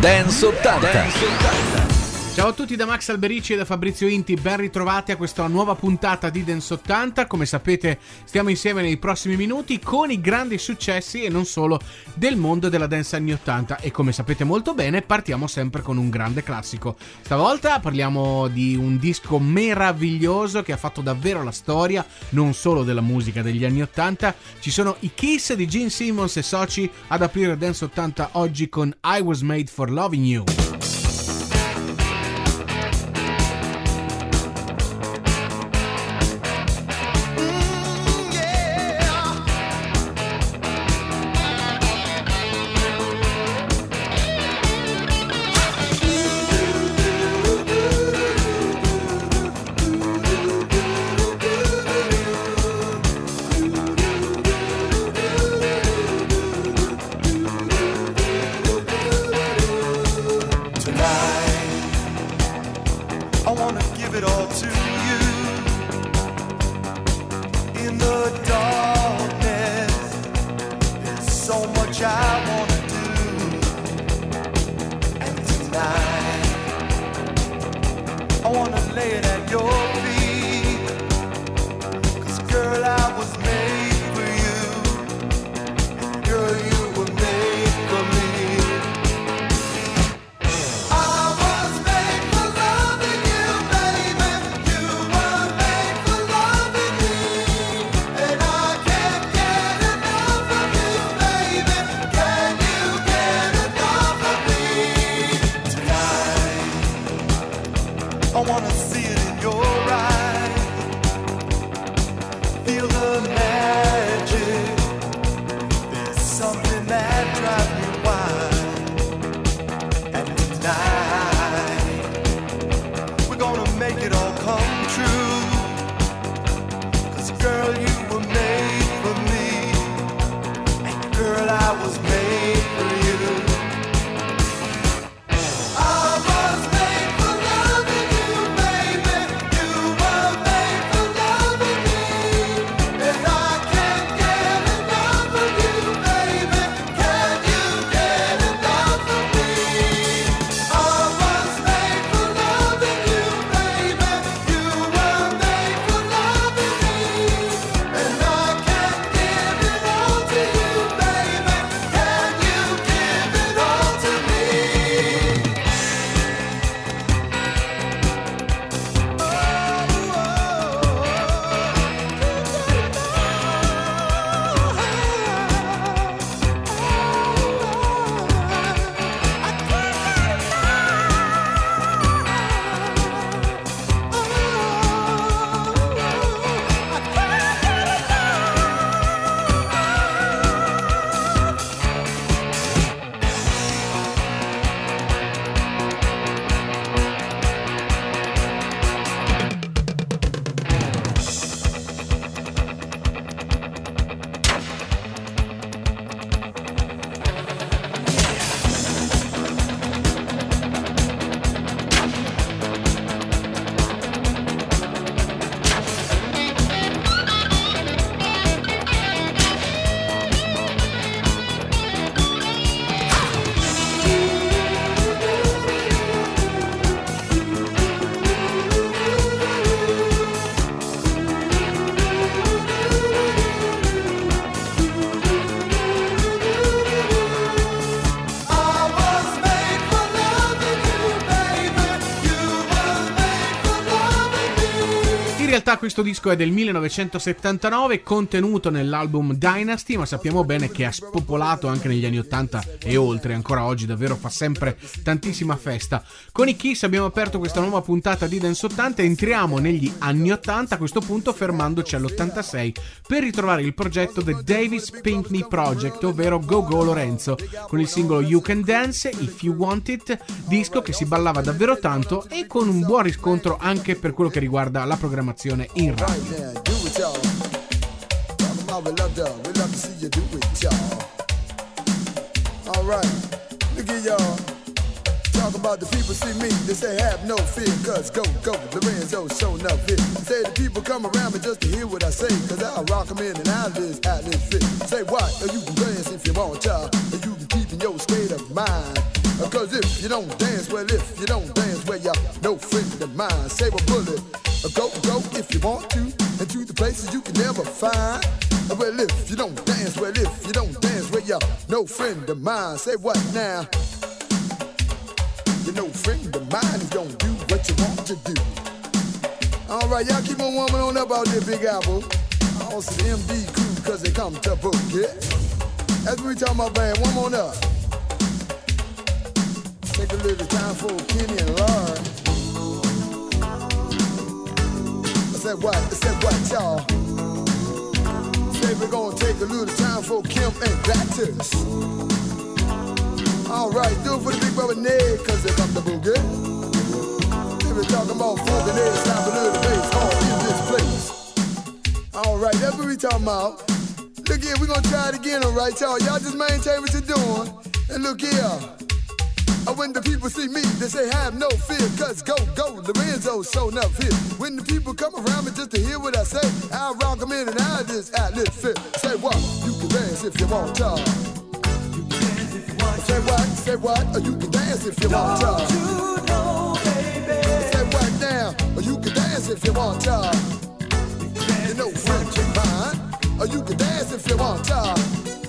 Dance 80. Dance 80. Ciao a tutti da Max Alberici e da Fabrizio Inti, ben ritrovati a questa nuova puntata di Dance 80. Come sapete stiamo insieme nei prossimi minuti con i grandi successi e non solo del mondo della dance anni 80 e come sapete molto bene partiamo sempre con un grande classico. Stavolta parliamo di un disco meraviglioso che ha fatto davvero la storia non solo della musica degli anni 80, ci sono i Kiss di Gene Simmons e soci ad aprire Dance 80 oggi con I Was Made for Loving You. wanna see it in your eyes. Questo disco è del 1979, contenuto nell'album Dynasty, ma sappiamo bene che ha spopolato anche negli anni 80 e oltre, ancora oggi davvero fa sempre tantissima festa. Con i Kiss abbiamo aperto questa nuova puntata di Dance 80 e entriamo negli anni 80, a questo punto fermandoci all'86 per ritrovare il progetto The Davis Pinkney Project, ovvero Go Go Lorenzo, con il singolo You Can Dance, If You Want It, disco che si ballava davvero tanto e con un buon riscontro anche per quello che riguarda la programmazione trasmissione in radio. Talk about the love, dog. We love to see you do it, y'all. All right, look at y'all. Talk about the people see me, they say have no fear, cause go, go, Lorenzo show no fear. Say the people come around me just to hear what I say, cause I rock them in and out this, fit. Say what, or you can dance if you want to, or you can keep your state of mind. Cause if you don't dance, well, if you don't dance, well, you're no friend of mine. Save a bullet. Go, go if you want to, and to the places you can never find. Well, if you don't dance, well, if you don't dance, well, you're no friend of mine. Say what now? You're no friend of mine if you don't do what you want to do. All right, y'all keep on warming on up out there, Big Apple. Also the MD crew, cause they come to book, yeah? As we talk about band, one more up. A little time for Kenny and. I said what? I said what, y'all? Say gonna take a little time for Kim and Gladys. All right, do it for the big brother Ned, cause they talking about funk and it's bass all in this place. Alright, that's what we talking about. Look here, we gonna try it again, alright, y'all. Y'all just maintain what you're doing. And look here. Uh, when the people see me, they say have no fear, cause go, go, Lorenzo showing up here. When the people come around me just to hear what I say, I rock them in and I just act lit fit. Say what? You can dance if you want to. Say what? Say what? Or you can dance if you want to down, or you can dance if you want to. You know French and mine, or you can dance if you want to.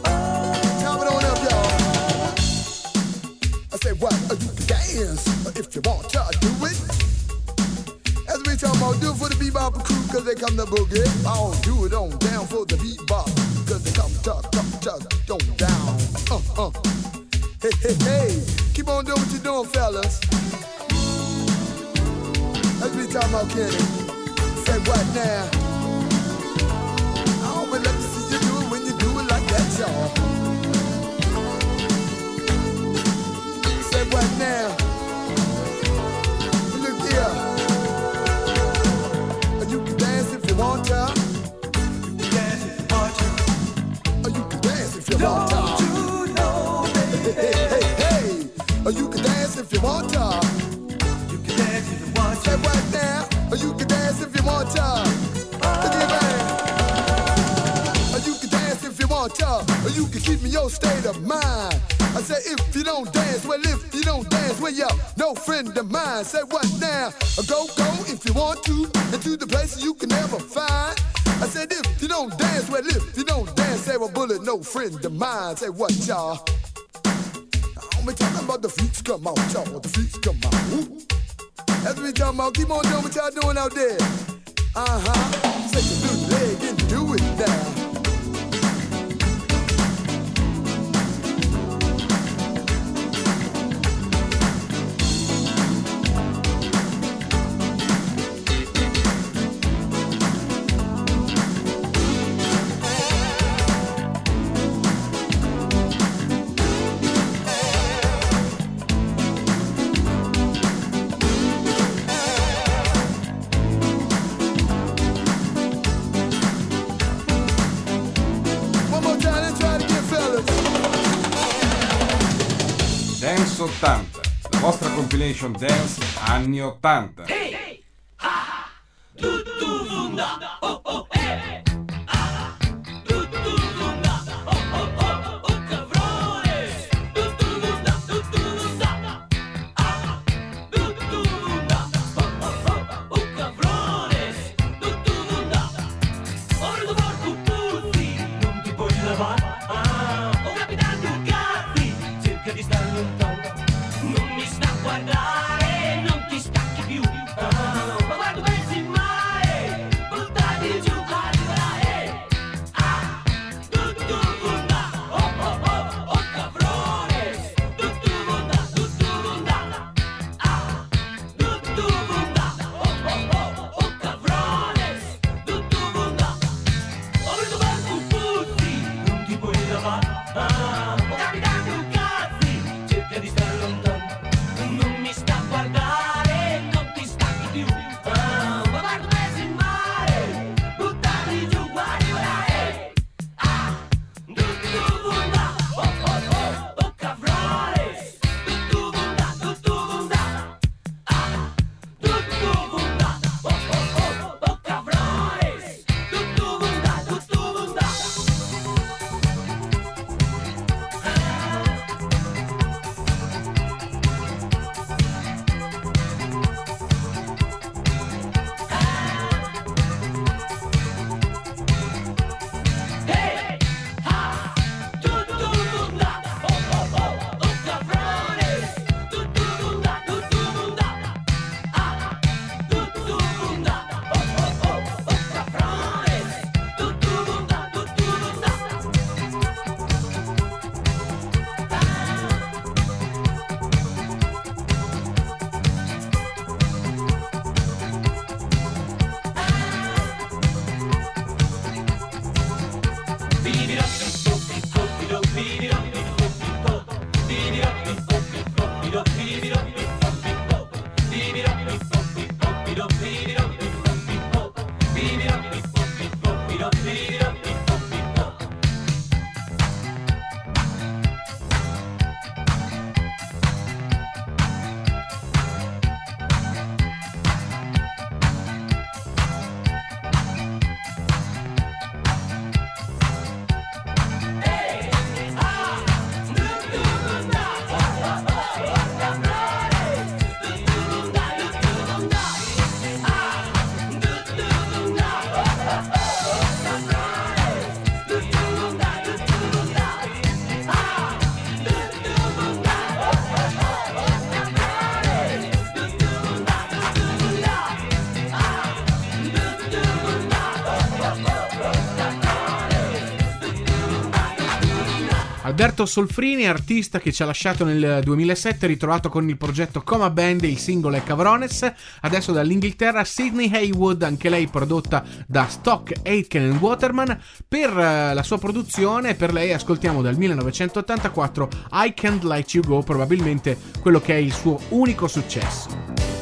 Say what? You can dance if you want to do it. As we talk about, do it for the bebop crew, cause they come to boogie. I don't do it on down for the bebop, cause they come to, come to, don't down. Uh, uh. Hey, hey, hey, keep on doing what you're doing, fellas. Every time I get it, say what now? I always love to see you do it when you do it like that, y'all. To. You can dance if you want to. Right now, you can dance if you want to. Or you can dance if you want to, you can keep me your state of mind. I say if you don't dance, well if you don't dance, well you no friend of mine. Say what now? Go go if you want to, into the places you can never find. I said if you don't dance, well if you don't dance, say well bullet, no friend of mine. Say what y'all? I'm talking about the freaks come out, y'all. The freaks come out. Ooh. That's what we talking about. Keep on doing what y'all doing out there. Uh huh. Take a good leg and do it now. Compilation dance anni 80. Alberto Solfrini, artista che ci ha lasciato nel 2007, ritrovato con il progetto Coma Band, il singolo è Cavrones. Adesso dall'Inghilterra Sidney Haywood, anche lei prodotta da Stock, Aitken Waterman. Per eh, la sua produzione, per lei ascoltiamo dal 1984 I Can't Let You Go, probabilmente quello che è il suo unico successo.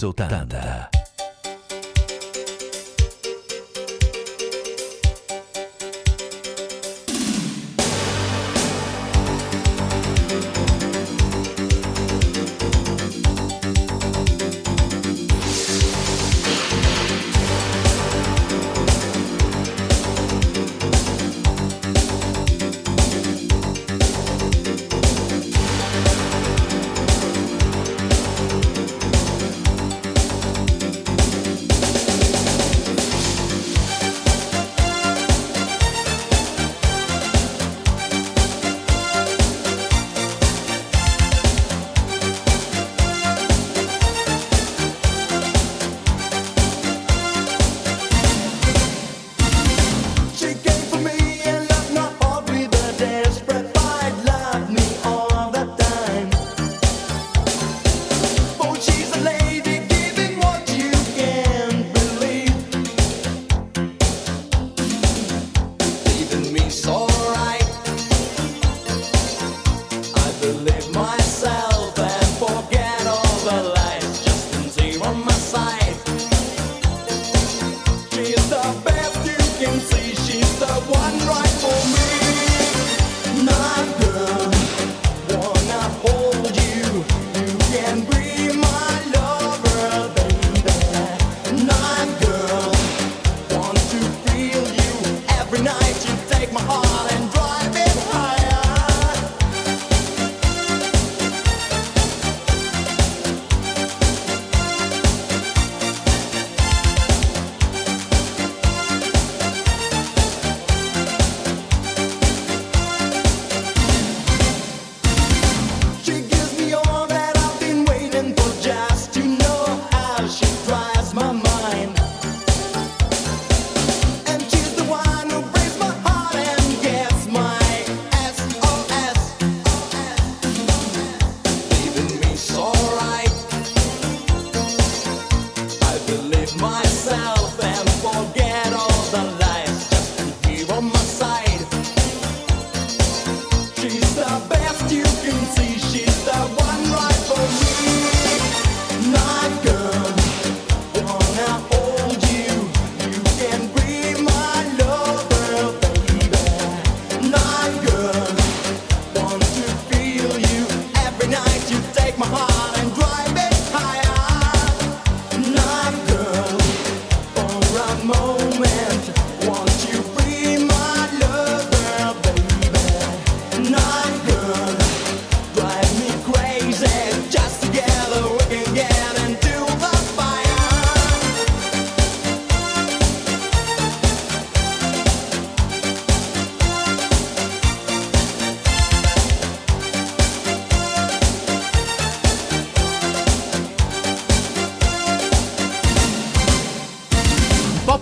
80.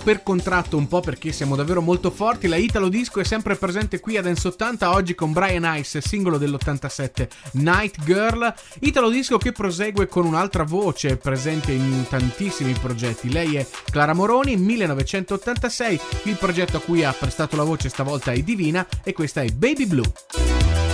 Per contratto, un po' perché siamo davvero molto forti. La Italo Disco è sempre presente qui ad Dance 80, oggi con Brian Ice, singolo dell'87, Night Girl. Italo Disco che prosegue con un'altra voce presente in tantissimi progetti. Lei è Clara Moroni, 1986. Il progetto a cui ha prestato la voce stavolta è Divina e questa è Baby Blue.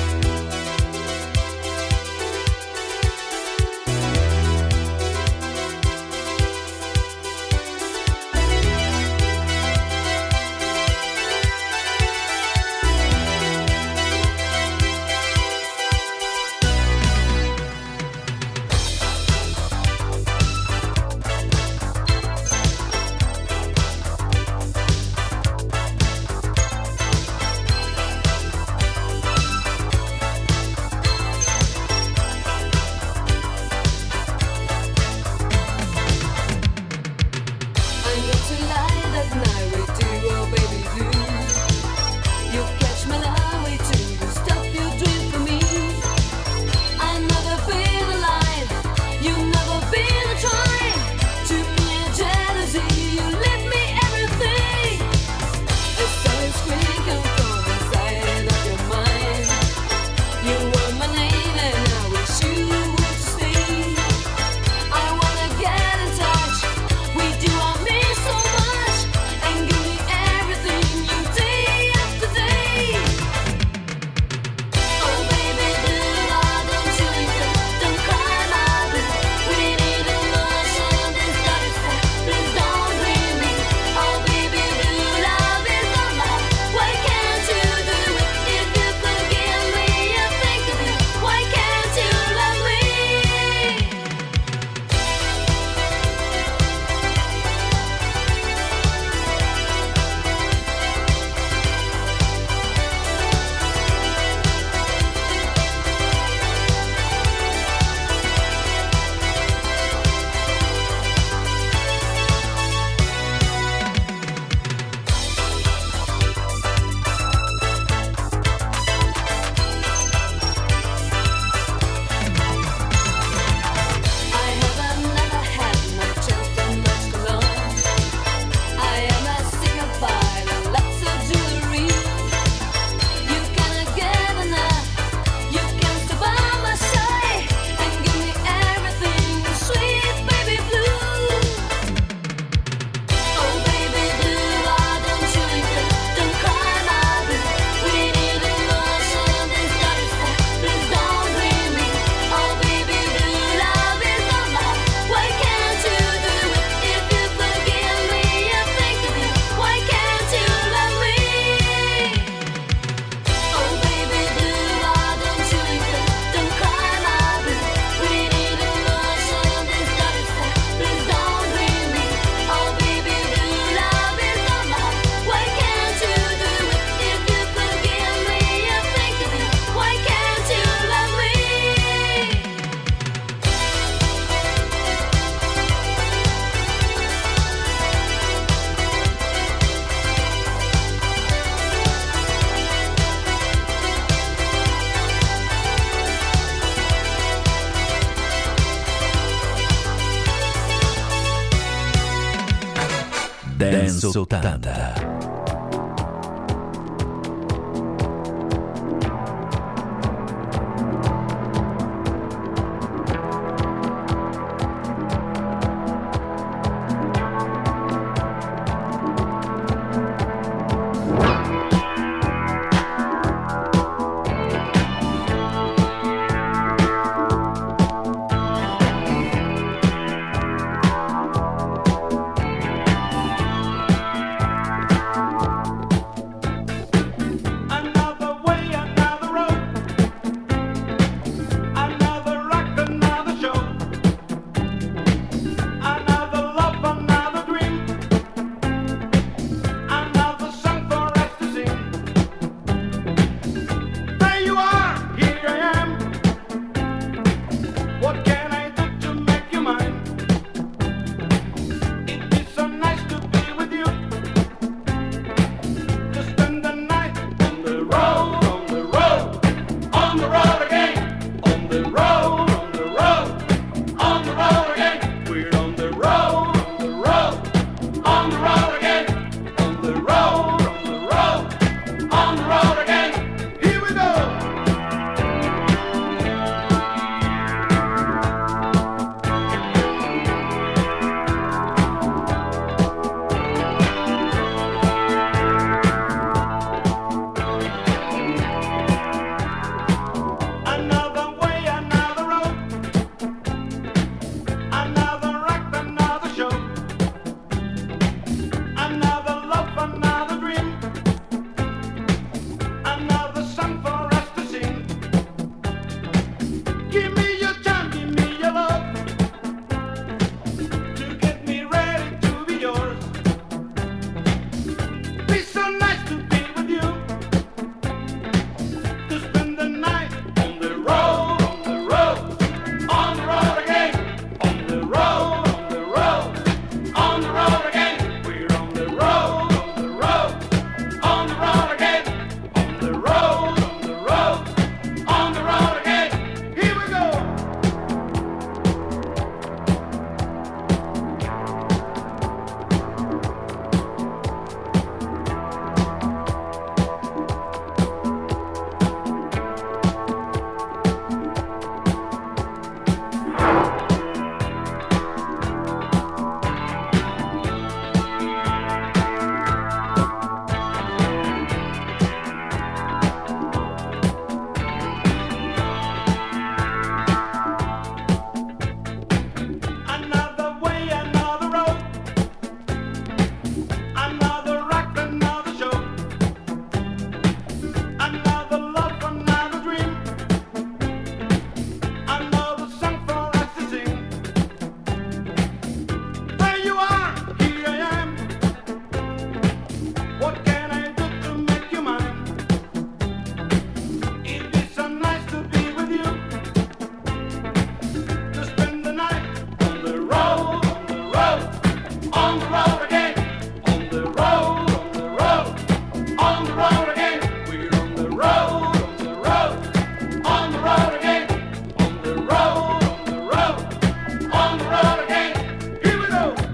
Dance 80.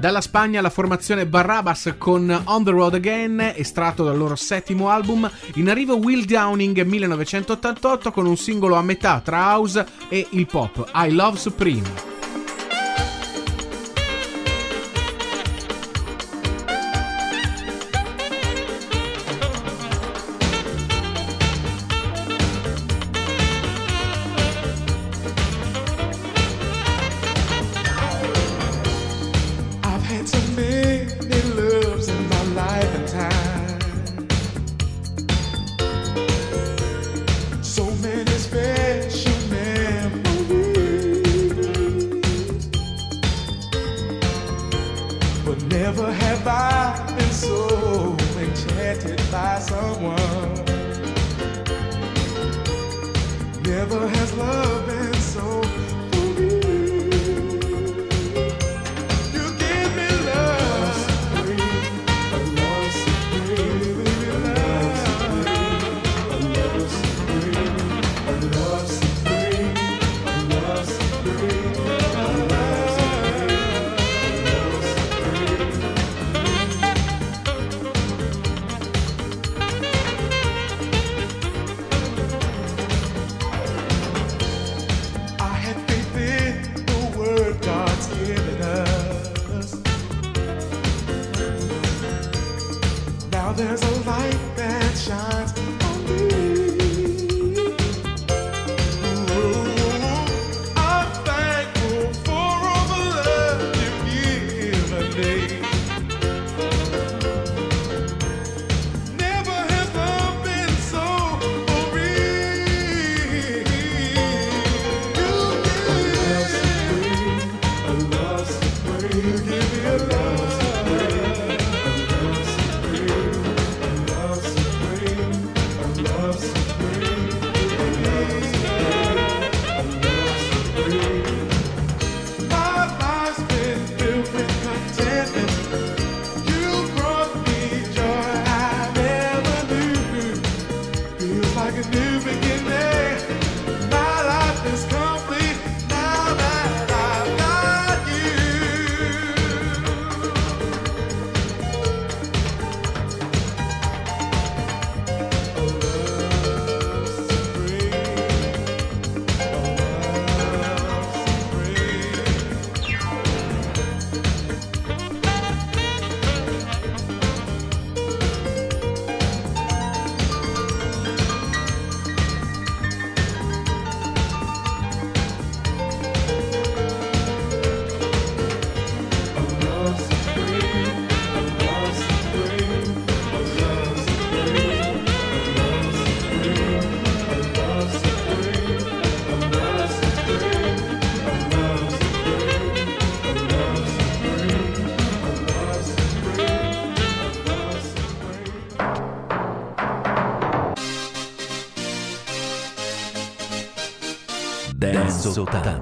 Dalla Spagna la formazione Barrabas con On the Road Again, estratto dal loro settimo album. In arrivo Will Downing 1988 con un singolo a metà tra house e il pop, I Love Supreme. resultado.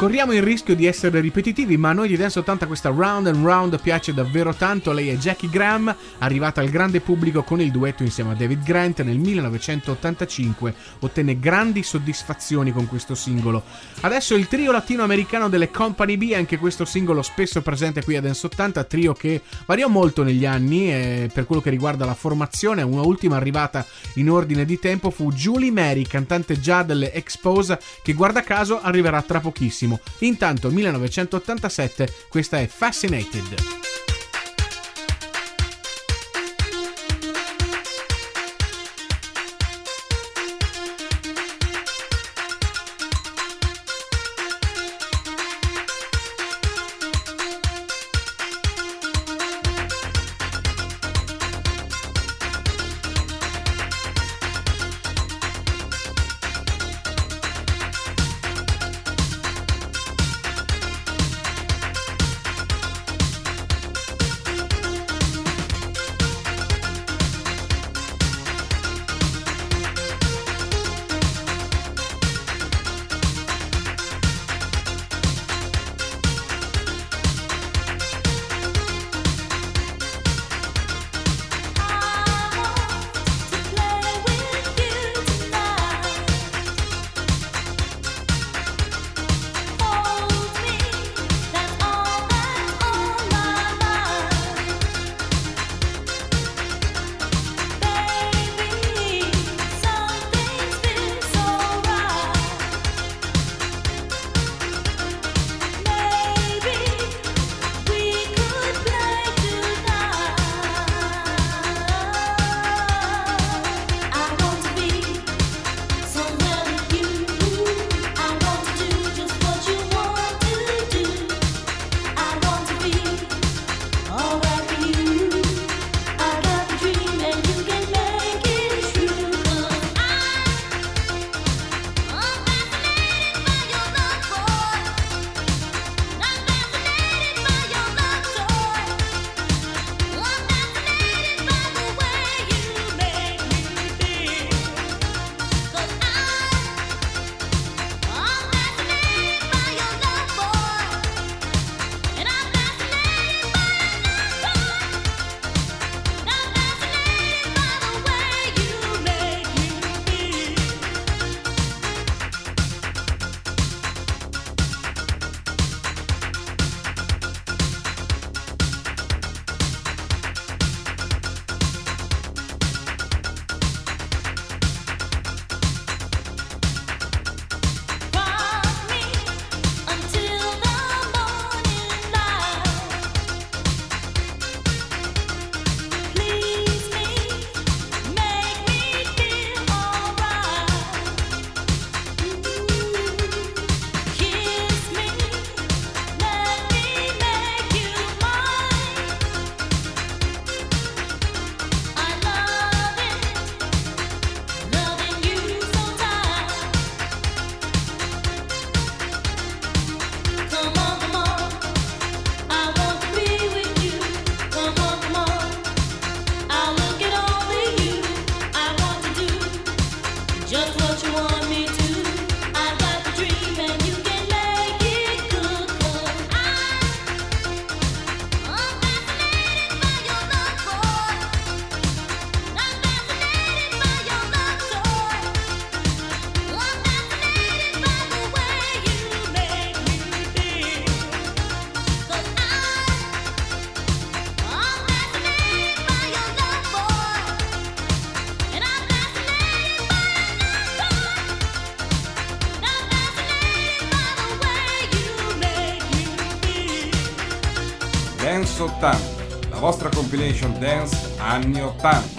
Corriamo il rischio di essere ripetitivi, ma a noi di Dance 80 questa Round and Round piace davvero tanto. Lei è Jackie Graham, arrivata al grande pubblico con il duetto insieme a David Grant nel 1985. Ottenne grandi soddisfazioni con questo singolo. Adesso il trio latinoamericano delle Company B, anche questo singolo spesso presente qui a Dance 80, trio che variò molto negli anni eh, per quello che riguarda la formazione. Una ultima arrivata in ordine di tempo fu Julie Mary, cantante già delle Expose, che guarda caso arriverà tra pochissimo. Intanto 1987 questa è Fascinated. Compilation dance anni 80.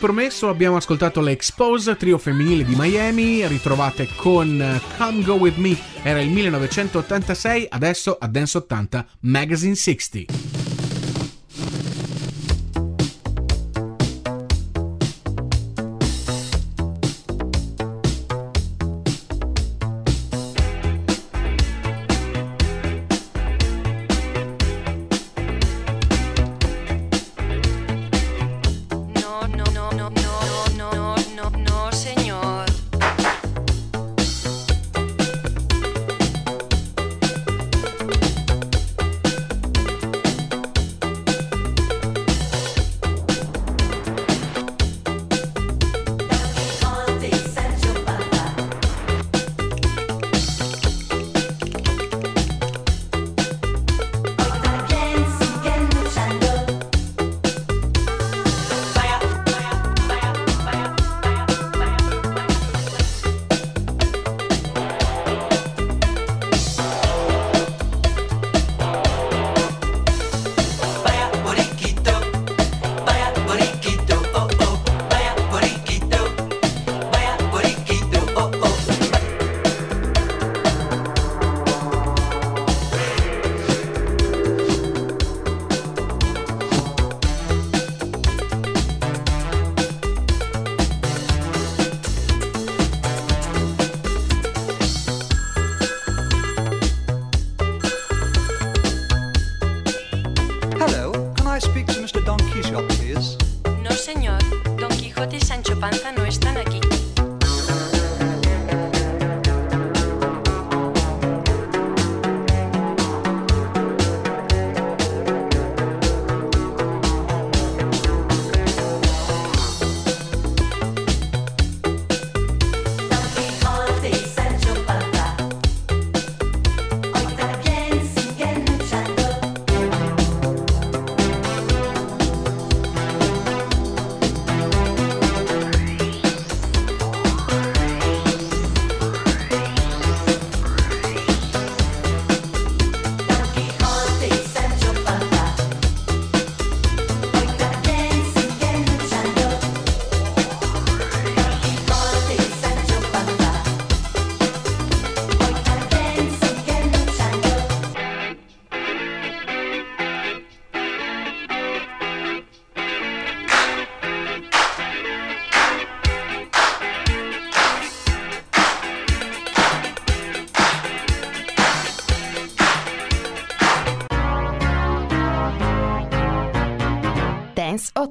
Promesso abbiamo ascoltato le Expose, trio femminile di Miami, ritrovate con Come Go With Me, era il 1986, adesso a Dance 80 Magazine 60.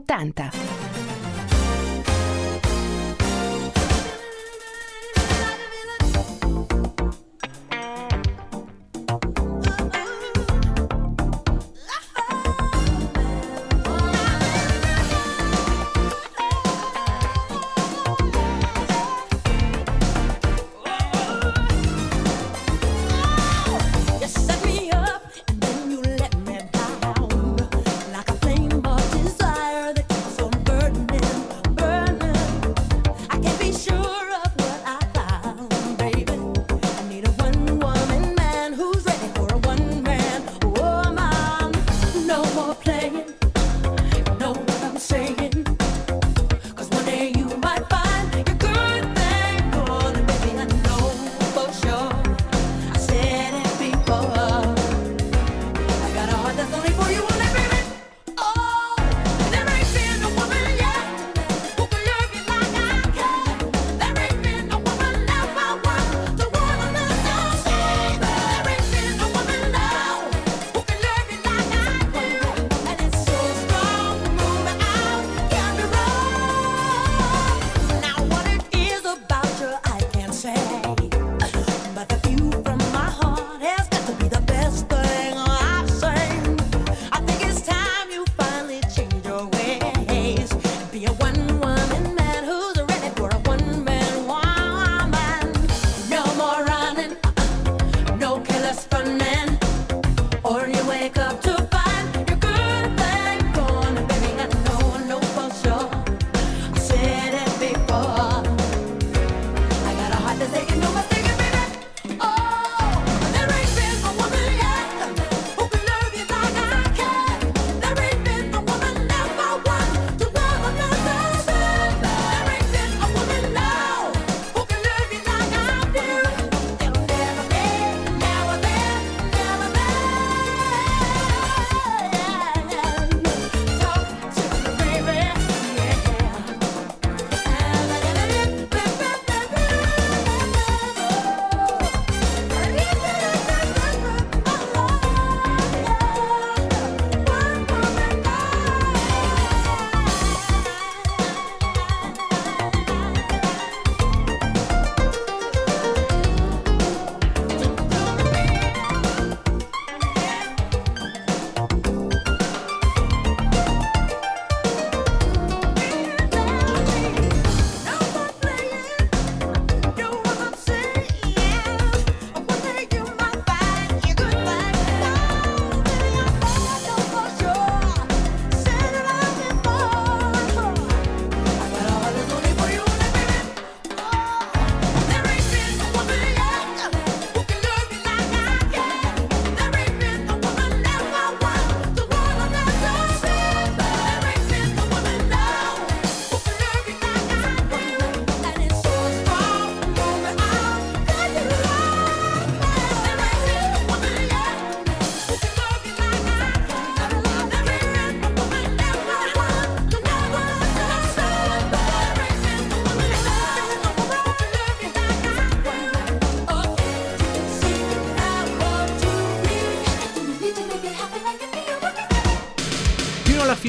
80.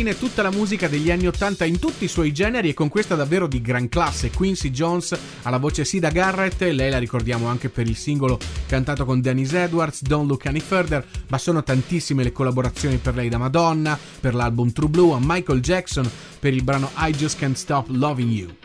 Fine tutta la musica degli anni 80 in tutti i suoi generi e con questa davvero di gran classe. Quincy Jones alla voce Sida Garrett, lei la ricordiamo anche per il singolo cantato con Dennis Edwards, Don't Look Any Further, ma sono tantissime le collaborazioni per lei da Madonna, per l'album True Blue, a Michael Jackson per il brano I Just Can't Stop Loving You.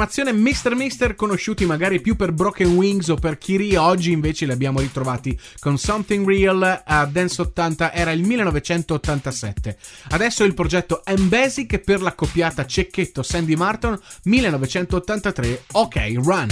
Formazione Mr. Mister conosciuti magari più per Broken Wings o per Kiri, oggi invece li abbiamo ritrovati con Something Real a Dance 80, era il 1987. Adesso il progetto M-Basic per l'accoppiata Cecchetto Sandy Martin 1983, ok, run.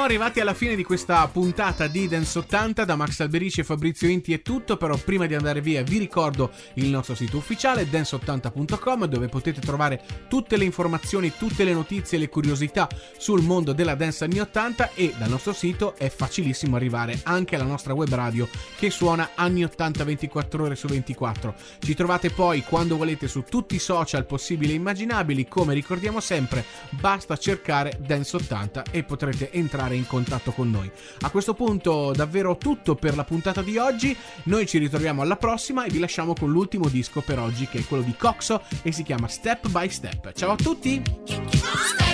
Siamo arrivati alla fine di questa puntata di Dance 80 da Max Alberici e Fabrizio Inti è tutto, però prima di andare via vi ricordo il nostro sito ufficiale dance80.com dove potete trovare tutte le informazioni, tutte le notizie e le curiosità sul mondo della dance anni 80 e dal nostro sito è facilissimo arrivare anche alla nostra web radio che suona anni 80 24 ore su 24. Ci trovate poi quando volete su tutti i social possibili e immaginabili, come ricordiamo sempre, basta cercare Dance 80 e potrete entrare in contatto con noi. A questo punto davvero tutto per la puntata di oggi, noi ci ritroviamo alla prossima e vi lasciamo con l'ultimo disco per oggi che è quello di Coxo e si chiama Step by Step. Ciao a tutti!